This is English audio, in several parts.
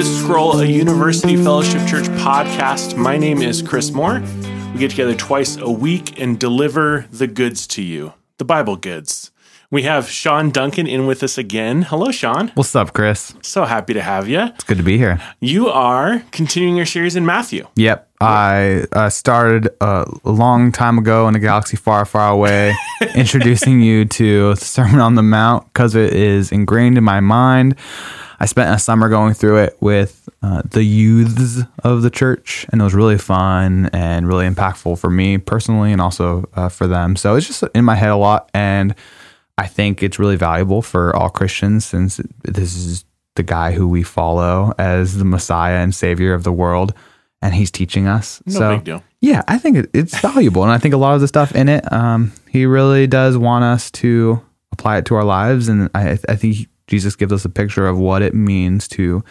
to Scroll, a University Fellowship Church podcast. My name is Chris Moore. We get together twice a week and deliver the goods to you, the Bible goods. We have Sean Duncan in with us again. Hello, Sean. What's up, Chris? So happy to have you. It's good to be here. You are continuing your series in Matthew. Yep. I uh, started a long time ago in a galaxy far, far away, introducing you to the Sermon on the Mount because it is ingrained in my mind. I spent a summer going through it with uh, the youths of the church, and it was really fun and really impactful for me personally and also uh, for them. So it's just in my head a lot. And I think it's really valuable for all Christians since this is the guy who we follow as the Messiah and Savior of the world, and he's teaching us. No so, big deal. Yeah, I think it's valuable, and I think a lot of the stuff in it, um, he really does want us to apply it to our lives, and I, I think Jesus gives us a picture of what it means to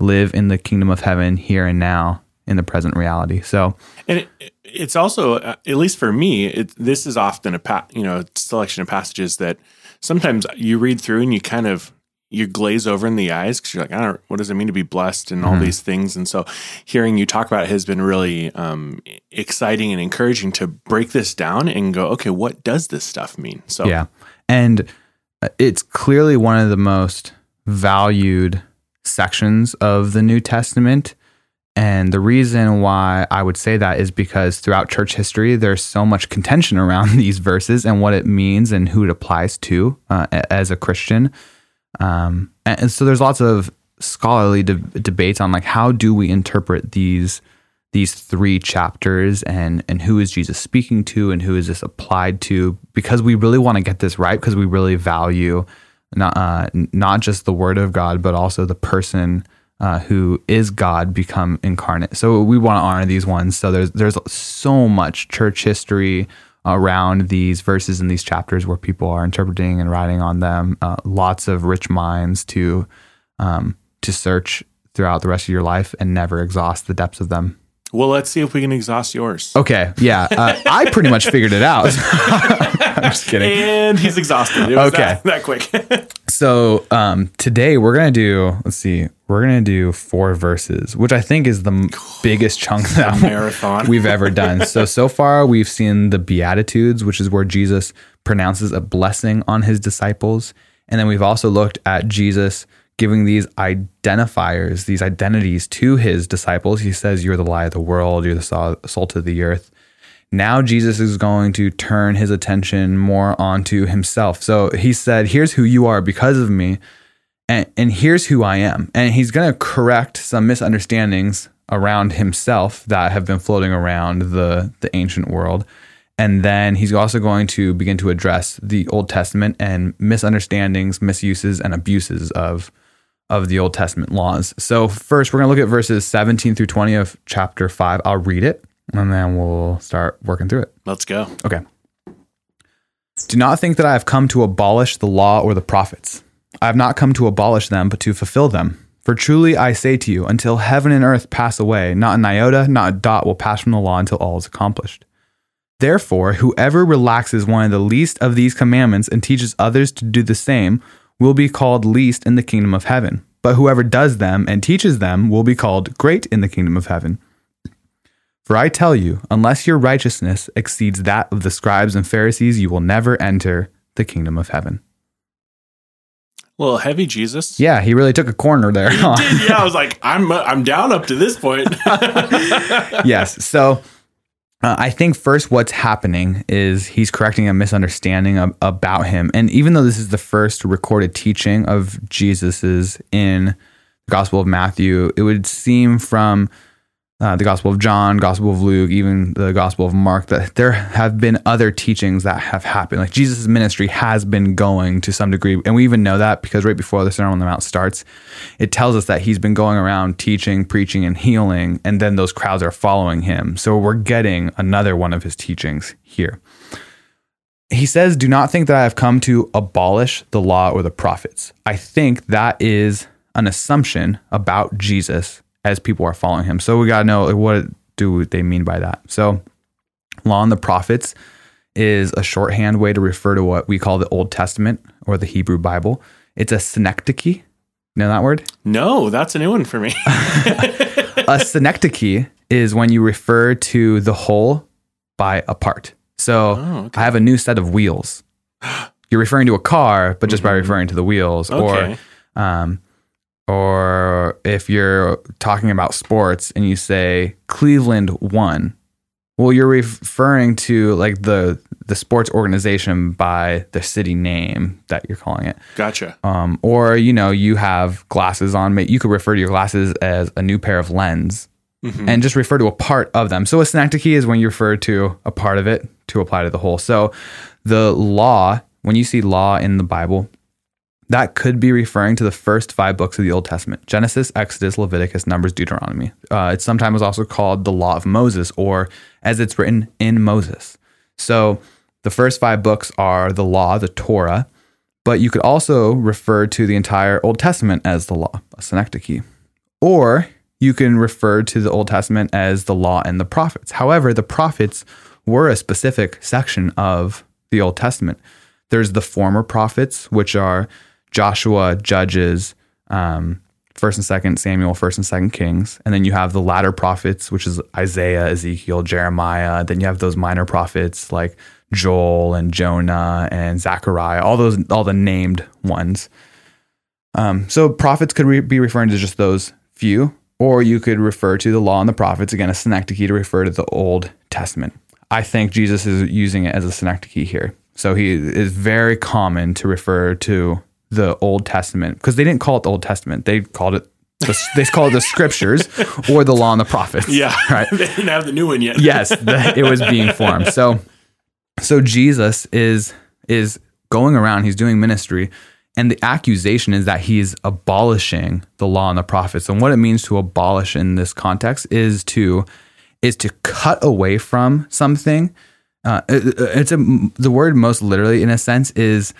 live in the kingdom of heaven here and now in the present reality. So, and it, it's also, uh, at least for me, it, this is often a pa- you know selection of passages that sometimes you read through and you kind of you glaze over in the eyes because you're like, I don't, what does it mean to be blessed and all mm-hmm. these things? And so, hearing you talk about it has been really um, exciting and encouraging to break this down and go, okay, what does this stuff mean? So, yeah, and it's clearly one of the most valued sections of the New Testament and the reason why I would say that is because throughout church history, there's so much contention around these verses and what it means and who it applies to uh, as a Christian. Um, and, so there's lots of scholarly de- debates on like how do we interpret these these three chapters and and who is Jesus speaking to and who is this applied to because we really want to get this right because we really value not uh, not just the word of God but also the person uh, who is God become incarnate. So we want to honor these ones. So there's there's so much church history around these verses in these chapters where people are interpreting and writing on them. Uh, lots of rich minds to um, to search throughout the rest of your life and never exhaust the depths of them. Well, let's see if we can exhaust yours. Okay. Yeah. Uh, I pretty much figured it out. I'm just kidding. And he's exhausted. okay. That, that quick. so um, today we're going to do, let's see, we're going to do four verses, which I think is the biggest chunk that marathon we've ever done. So, so far we've seen the Beatitudes, which is where Jesus pronounces a blessing on his disciples. And then we've also looked at Jesus giving these identifiers, these identities to his disciples. He says, You're the light of the world, you're the salt of the earth. Now Jesus is going to turn his attention more onto himself. So he said, Here's who you are because of me, and, and here's who I am. And he's going to correct some misunderstandings around himself that have been floating around the, the ancient world. And then he's also going to begin to address the Old Testament and misunderstandings, misuses, and abuses of of the Old Testament laws. So, first, we're going to look at verses 17 through 20 of chapter 5. I'll read it and then we'll start working through it. Let's go. Okay. Do not think that I have come to abolish the law or the prophets. I have not come to abolish them, but to fulfill them. For truly I say to you, until heaven and earth pass away, not an iota, not a dot will pass from the law until all is accomplished. Therefore, whoever relaxes one of the least of these commandments and teaches others to do the same will be called least in the kingdom of heaven. But whoever does them and teaches them will be called great in the kingdom of heaven. For I tell you, unless your righteousness exceeds that of the scribes and Pharisees, you will never enter the kingdom of heaven. Well, heavy Jesus. Yeah, he really took a corner there. Huh? Did, yeah, I was like, I'm I'm down up to this point. yes. So uh, I think first what's happening is he's correcting a misunderstanding of, about him. And even though this is the first recorded teaching of Jesus's in the Gospel of Matthew, it would seem from uh, the Gospel of John, Gospel of Luke, even the Gospel of Mark, that there have been other teachings that have happened. Like Jesus' ministry has been going to some degree. And we even know that because right before the Sermon on the Mount starts, it tells us that he's been going around teaching, preaching, and healing. And then those crowds are following him. So we're getting another one of his teachings here. He says, Do not think that I have come to abolish the law or the prophets. I think that is an assumption about Jesus as people are following him. So we got to know like, what do they mean by that. So law and the prophets is a shorthand way to refer to what we call the Old Testament or the Hebrew Bible. It's a synecdoche. know that word? No, that's a new one for me. a synecdoche is when you refer to the whole by a part. So oh, okay. I have a new set of wheels. You're referring to a car, but just mm-hmm. by referring to the wheels. Okay. Or, um, or if you're talking about sports and you say Cleveland won, well, you're referring to like the the sports organization by the city name that you're calling it. Gotcha. Um, or you know, you have glasses on. You could refer to your glasses as a new pair of lens, mm-hmm. and just refer to a part of them. So a synecdoche is when you refer to a part of it to apply to the whole. So the law, when you see law in the Bible, that could be referring to the first five books of the Old Testament Genesis, Exodus, Leviticus, Numbers, Deuteronomy. Uh, it's sometimes also called the Law of Moses, or as it's written in Moses. So the first five books are the law, the Torah, but you could also refer to the entire Old Testament as the law, a synecdoche. Or you can refer to the Old Testament as the law and the prophets. However, the prophets were a specific section of the Old Testament. There's the former prophets, which are Joshua, Judges, um, First and Second Samuel, First and Second Kings, and then you have the latter prophets, which is Isaiah, Ezekiel, Jeremiah. Then you have those minor prophets like Joel and Jonah and Zechariah, all those, all the named ones. Um, so prophets could re- be referring to just those few, or you could refer to the law and the prophets again, a synecdoche to refer to the Old Testament. I think Jesus is using it as a synecdoche here. So he is very common to refer to the Old Testament because they didn't call it the Old Testament. They called it the, they call it the scriptures or the law and the prophets. Yeah, right. they didn't have the new one yet. yes, the, it was being formed. So, so Jesus is is going around. He's doing ministry, and the accusation is that he's abolishing the law and the prophets. And what it means to abolish in this context is to is to cut away from something. Uh, it, it's a the word most literally in a sense is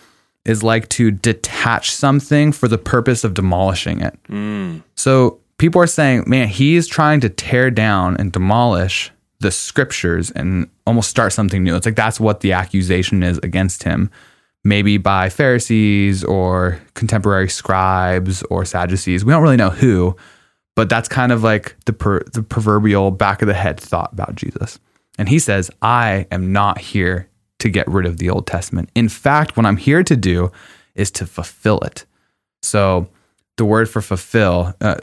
is like to detach something for the purpose of demolishing it. Mm. So people are saying, man, he's trying to tear down and demolish the scriptures and almost start something new. It's like that's what the accusation is against him. Maybe by Pharisees or contemporary scribes or Sadducees. We don't really know who, but that's kind of like the per, the proverbial back of the head thought about Jesus. And he says, "I am not here to get rid of the Old Testament. In fact, what I'm here to do is to fulfill it. So, the word for fulfill, uh,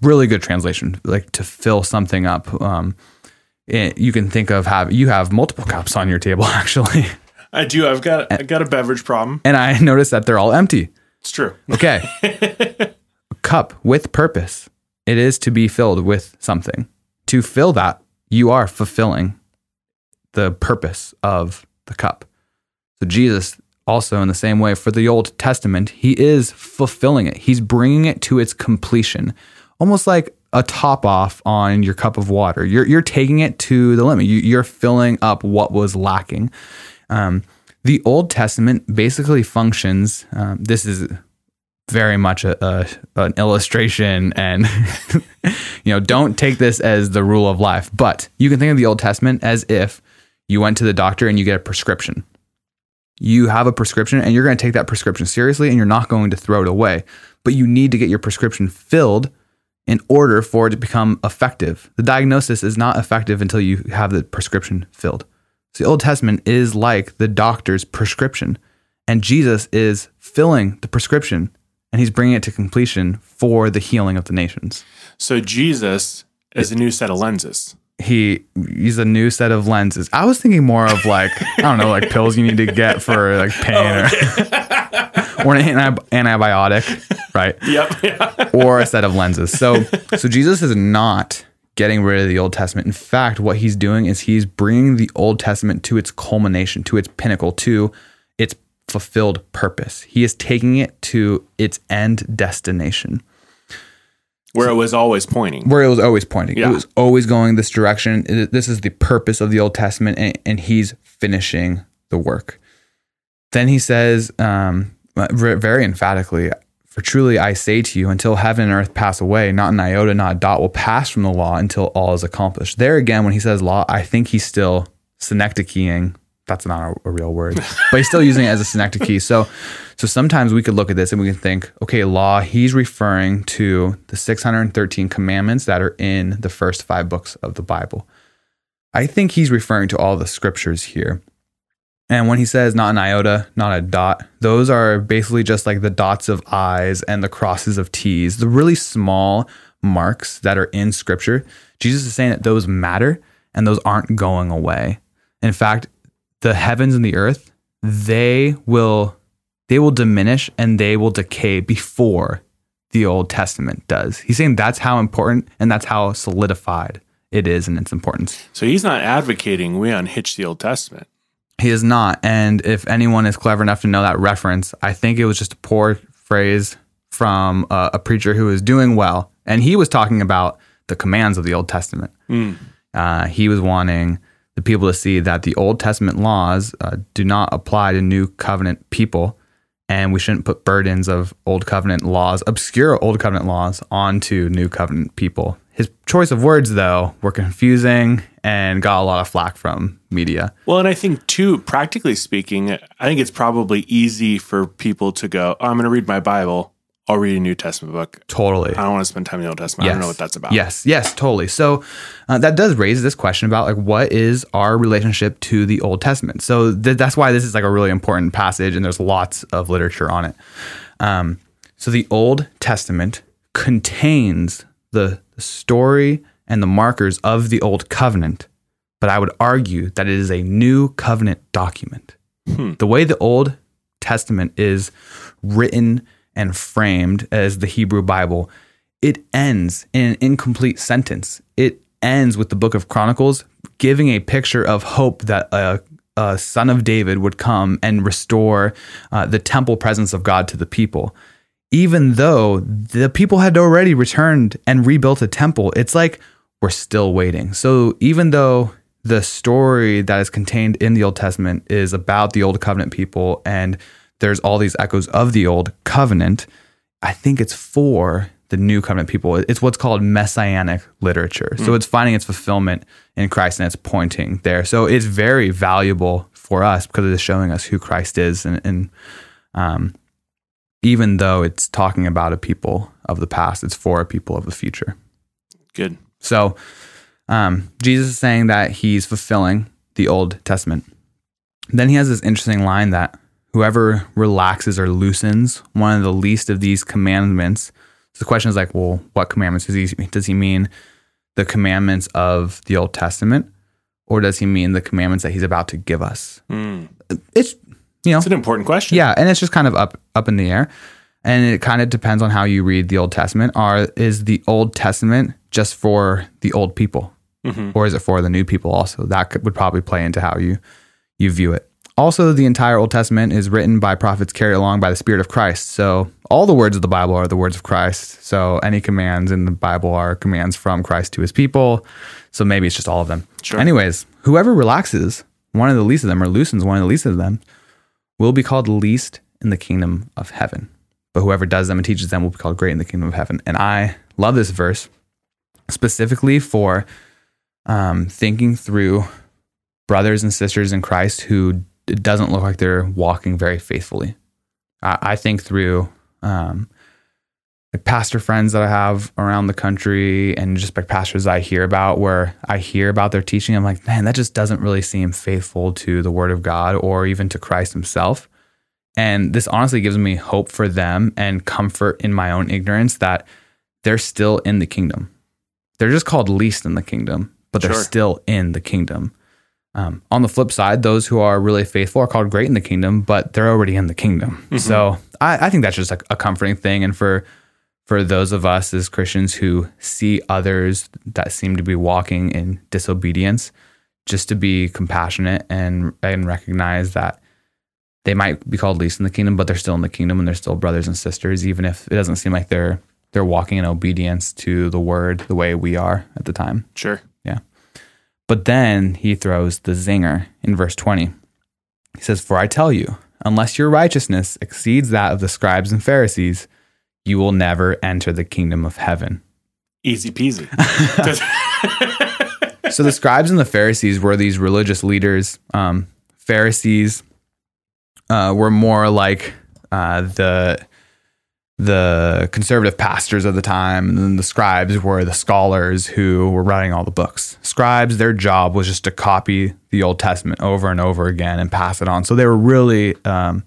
really good translation, like to fill something up. Um, it, you can think of have you have multiple cups on your table actually. I do. I've got I got a beverage problem, and I noticed that they're all empty. It's true. Okay, cup with purpose. It is to be filled with something. To fill that, you are fulfilling the purpose of the cup. So Jesus also in the same way for the Old Testament, he is fulfilling it. He's bringing it to its completion. Almost like a top off on your cup of water. You're you're taking it to the limit. You, are filling up what was lacking. Um, the Old Testament basically functions. Um, this is very much a, a, an illustration, and you know, don't take this as the rule of life. But you can think of the Old Testament as if you went to the doctor and you get a prescription. You have a prescription and you're going to take that prescription seriously and you're not going to throw it away. But you need to get your prescription filled in order for it to become effective. The diagnosis is not effective until you have the prescription filled. So the Old Testament is like the doctor's prescription, and Jesus is filling the prescription and he's bringing it to completion for the healing of the nations. So Jesus is a new set of lenses he he's a new set of lenses. I was thinking more of like I don't know, like pills you need to get for like oh, pain oh, okay. or or an anti- antibiotic, right? Yep. Yeah. or a set of lenses. So so Jesus is not getting rid of the Old Testament. In fact, what he's doing is he's bringing the Old Testament to its culmination, to its pinnacle, to its fulfilled purpose. He is taking it to its end destination. Where it was always pointing. Where it was always pointing. Yeah. It was always going this direction. This is the purpose of the Old Testament, and, and he's finishing the work. Then he says, um, very emphatically, For truly I say to you, until heaven and earth pass away, not an iota, not a dot will pass from the law until all is accomplished. There again, when he says law, I think he's still synecdocheing. That's not a, a real word, but he's still using it as a synecdoche. So, So sometimes we could look at this and we can think, okay, law, he's referring to the 613 commandments that are in the first five books of the Bible. I think he's referring to all the scriptures here. And when he says not an iota, not a dot, those are basically just like the dots of I's and the crosses of T's, the really small marks that are in scripture. Jesus is saying that those matter and those aren't going away. In fact, the heavens and the earth, they will they will diminish and they will decay before the Old Testament does. He's saying that's how important and that's how solidified it is in its importance. So he's not advocating we unhitch the Old Testament. He is not. And if anyone is clever enough to know that reference, I think it was just a poor phrase from a, a preacher who was doing well. And he was talking about the commands of the Old Testament. Mm. Uh, he was wanting the people to see that the Old Testament laws uh, do not apply to new covenant people. And we shouldn't put burdens of old covenant laws, obscure old covenant laws, onto new covenant people. His choice of words, though, were confusing and got a lot of flack from media. Well, and I think, too, practically speaking, I think it's probably easy for people to go, oh, I'm going to read my Bible. I'll read a New Testament book. Totally. I don't want to spend time in the Old Testament. Yes. I don't know what that's about. Yes, yes, totally. So uh, that does raise this question about like what is our relationship to the Old Testament. So th- that's why this is like a really important passage, and there's lots of literature on it. Um, so the Old Testament contains the, story and the markers of the Old Covenant, but I would argue that it is a new covenant document. Hmm. The way the Old Testament is written and framed as the Hebrew Bible, it ends in an incomplete sentence. It ends with the book of Chronicles giving a picture of hope that a, a son of David would come and restore uh, the temple presence of God to the people. Even though the people had already returned and rebuilt a temple, it's like we're still waiting. So even though the story that is contained in the Old Testament is about the Old Covenant people and there's all these echoes of the old covenant. I think it's for the new covenant people. It's what's called messianic literature. Mm. So it's finding its fulfillment in Christ and it's pointing there. So it's very valuable for us because it is showing us who Christ is. And, and um, even though it's talking about a people of the past, it's for a people of the future. Good. So um, Jesus is saying that he's fulfilling the Old Testament. Then he has this interesting line that whoever relaxes or loosens one of the least of these commandments. So the question is like, well, what commandments does he does he mean? The commandments of the Old Testament, or does he mean the commandments that he's about to give us? Mm. It's you know, it's an important question. Yeah, and it's just kind of up up in the air, and it kind of depends on how you read the Old Testament. Are is the Old Testament just for the old people, mm-hmm. or is it for the new people also? That could, would probably play into how you you view it. Also, the entire Old Testament is written by prophets carried along by the Spirit of Christ. So, all the words of the Bible are the words of Christ. So, any commands in the Bible are commands from Christ to his people. So, maybe it's just all of them. Sure. Anyways, whoever relaxes one of the least of them or loosens one of the least of them will be called least in the kingdom of heaven. But whoever does them and teaches them will be called great in the kingdom of heaven. And I love this verse specifically for um, thinking through brothers and sisters in Christ who it doesn't look like they're walking very faithfully. I, I think through um, pastor friends that I have around the country and just like pastors I hear about where I hear about their teaching, I'm like, man, that just doesn't really seem faithful to the word of God or even to Christ himself. And this honestly gives me hope for them and comfort in my own ignorance that they're still in the kingdom. They're just called least in the kingdom, but they're sure. still in the kingdom. Um, on the flip side, those who are really faithful are called great in the kingdom, but they're already in the kingdom. Mm-hmm. So I, I, think that's just a, a, comforting thing. And for for those of us as Christians who see others that seem to be walking in disobedience, just to be compassionate and and recognize that they might be called least in the kingdom, but they're still in the kingdom and they're still brothers and sisters, even if it doesn't seem like they're they're walking in obedience to the word the way we are at the time. Sure. But then he throws the zinger in verse 20. He says, For I tell you, unless your righteousness exceeds that of the scribes and Pharisees, you will never enter the kingdom of heaven. Easy peasy. so the scribes and the Pharisees were these religious leaders. Um, Pharisees uh, were more like uh, the the conservative pastors of the time, and then the scribes were the scholars who were writing all the books. Scribes, their job was just to copy the Old Testament over and over again and pass it on. So they were really um,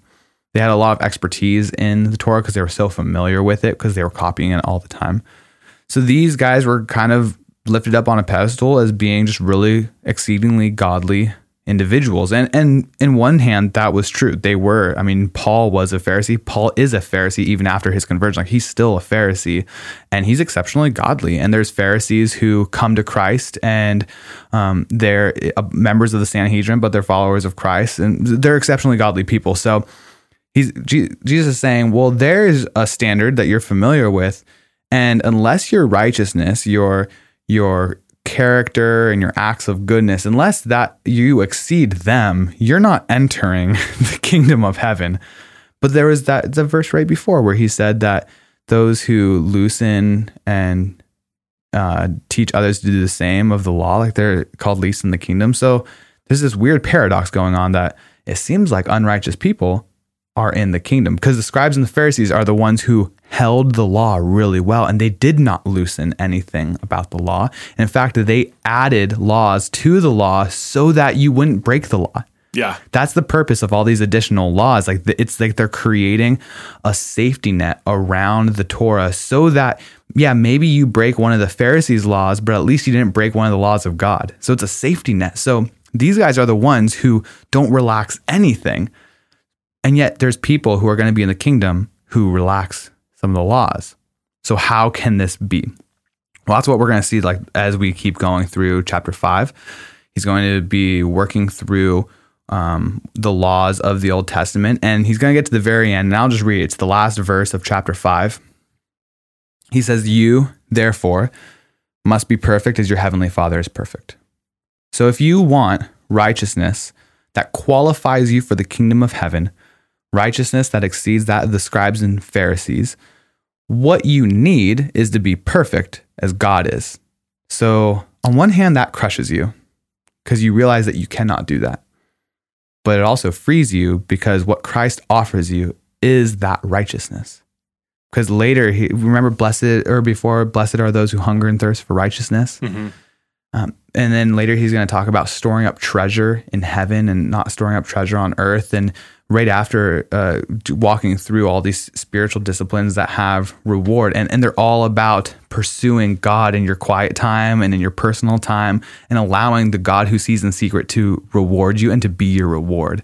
they had a lot of expertise in the Torah because they were so familiar with it because they were copying it all the time. So these guys were kind of lifted up on a pedestal as being just really exceedingly godly individuals. And and in one hand, that was true. They were. I mean, Paul was a Pharisee. Paul is a Pharisee even after his conversion. Like he's still a Pharisee, and he's exceptionally godly. And there's Pharisees who come to Christ and um, they're uh, members of the Sanhedrin, but they're followers of Christ, and they're exceptionally godly people. So he's Jesus is saying, well, there's a standard that you're familiar with, and unless your righteousness, your your character and your acts of goodness, unless that you exceed them, you're not entering the kingdom of heaven. But there was that the verse right before where he said that those who loosen and uh, teach others to do the same of the law, like they're called least in the kingdom. So there's this weird paradox going on that it seems like unrighteous people are in the kingdom because the scribes and the Pharisees are the ones who held the law really well and they did not loosen anything about the law. In fact, they added laws to the law so that you wouldn't break the law. Yeah. That's the purpose of all these additional laws. Like it's like they're creating a safety net around the Torah so that yeah, maybe you break one of the Pharisees' laws, but at least you didn't break one of the laws of God. So it's a safety net. So these guys are the ones who don't relax anything. And yet there's people who are going to be in the kingdom who relax some of the laws. So how can this be? Well, that's what we're going to see like as we keep going through chapter 5. He's going to be working through um, the laws of the Old Testament and he's going to get to the very end and I'll just read it. It's the last verse of chapter 5. He says, "You, therefore, must be perfect as your heavenly Father is perfect." So if you want righteousness that qualifies you for the kingdom of heaven, righteousness that exceeds that of the scribes and Pharisees, what you need is to be perfect as God is. So, on one hand, that crushes you because you realize that you cannot do that. But it also frees you because what Christ offers you is that righteousness. Because later, he, remember, blessed or before, blessed are those who hunger and thirst for righteousness. Mm-hmm. Um, and then later, he's going to talk about storing up treasure in heaven and not storing up treasure on earth. And right after uh, walking through all these spiritual disciplines that have reward and, and they're all about pursuing god in your quiet time and in your personal time and allowing the god who sees in secret to reward you and to be your reward.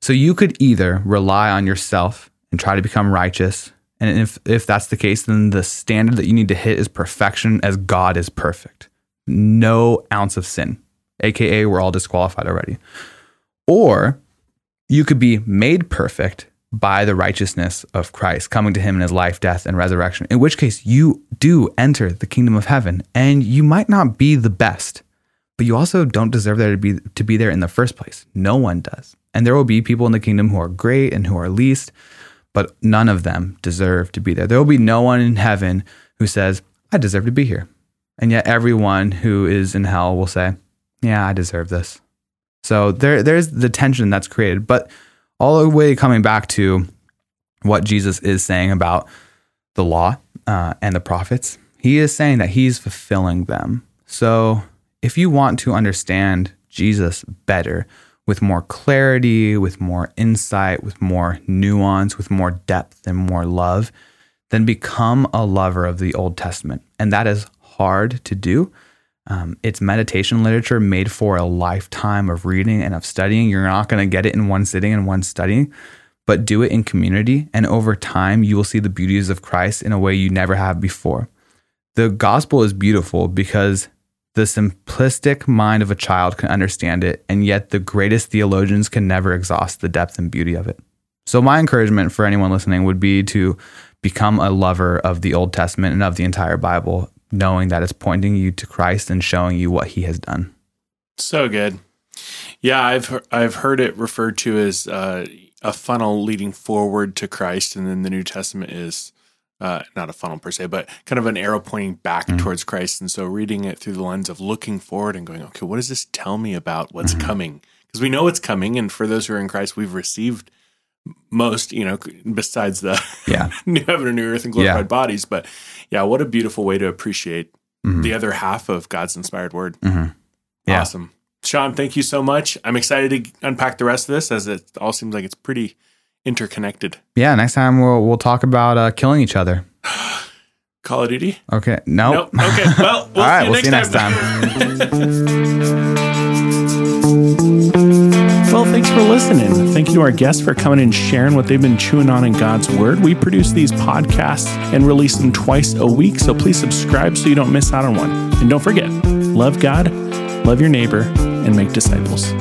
So you could either rely on yourself and try to become righteous and if, if that's the case then the standard that you need to hit is perfection as god is perfect. No ounce of sin aka we're all disqualified already. Or you could be made perfect by the righteousness of Christ, coming to him in his life, death, and resurrection, in which case you do enter the kingdom of heaven. And you might not be the best, but you also don't deserve there to be to be there in the first place. No one does. And there will be people in the kingdom who are great and who are least, but none of them deserve to be there. There will be no one in heaven who says, I deserve to be here. And yet everyone who is in hell will say, Yeah, I deserve this. So there there's the tension that's created, but all the way coming back to what Jesus is saying about the law uh, and the prophets, he is saying that he's fulfilling them. So if you want to understand Jesus better, with more clarity, with more insight, with more nuance, with more depth and more love, then become a lover of the Old Testament. And that is hard to do. Um, it's meditation literature made for a lifetime of reading and of studying. You're not going to get it in one sitting and one studying, but do it in community. And over time, you will see the beauties of Christ in a way you never have before. The gospel is beautiful because the simplistic mind of a child can understand it, and yet the greatest theologians can never exhaust the depth and beauty of it. So, my encouragement for anyone listening would be to become a lover of the Old Testament and of the entire Bible knowing that it's pointing you to Christ and showing you what He has done. So good. Yeah, I've I've heard it referred to as uh, a funnel leading forward to Christ, and then the New Testament is uh, not a funnel per se, but kind of an arrow pointing back mm-hmm. towards Christ. And so, reading it through the lens of looking forward and going, okay, what does this tell me about what's mm-hmm. coming? Because we know it's coming, and for those who are in Christ, we've received most, you know, besides the yeah. new heaven and new earth and glorified yeah. bodies. But yeah, what a beautiful way to appreciate mm-hmm. the other half of God's inspired word. Mm-hmm. Yeah. Awesome. Sean, thank you so much. I'm excited to unpack the rest of this as it all seems like it's pretty interconnected. Yeah, next time we'll we'll talk about uh, killing each other. Call of Duty? Okay. Nope. nope. Okay. Well, we'll all right. We'll see you next time. thanks for listening. Thank you to our guests for coming and sharing what they've been chewing on in God's Word. We produce these podcasts and release them twice a week, so please subscribe so you don't miss out on one. And don't forget, love God, love your neighbor, and make disciples.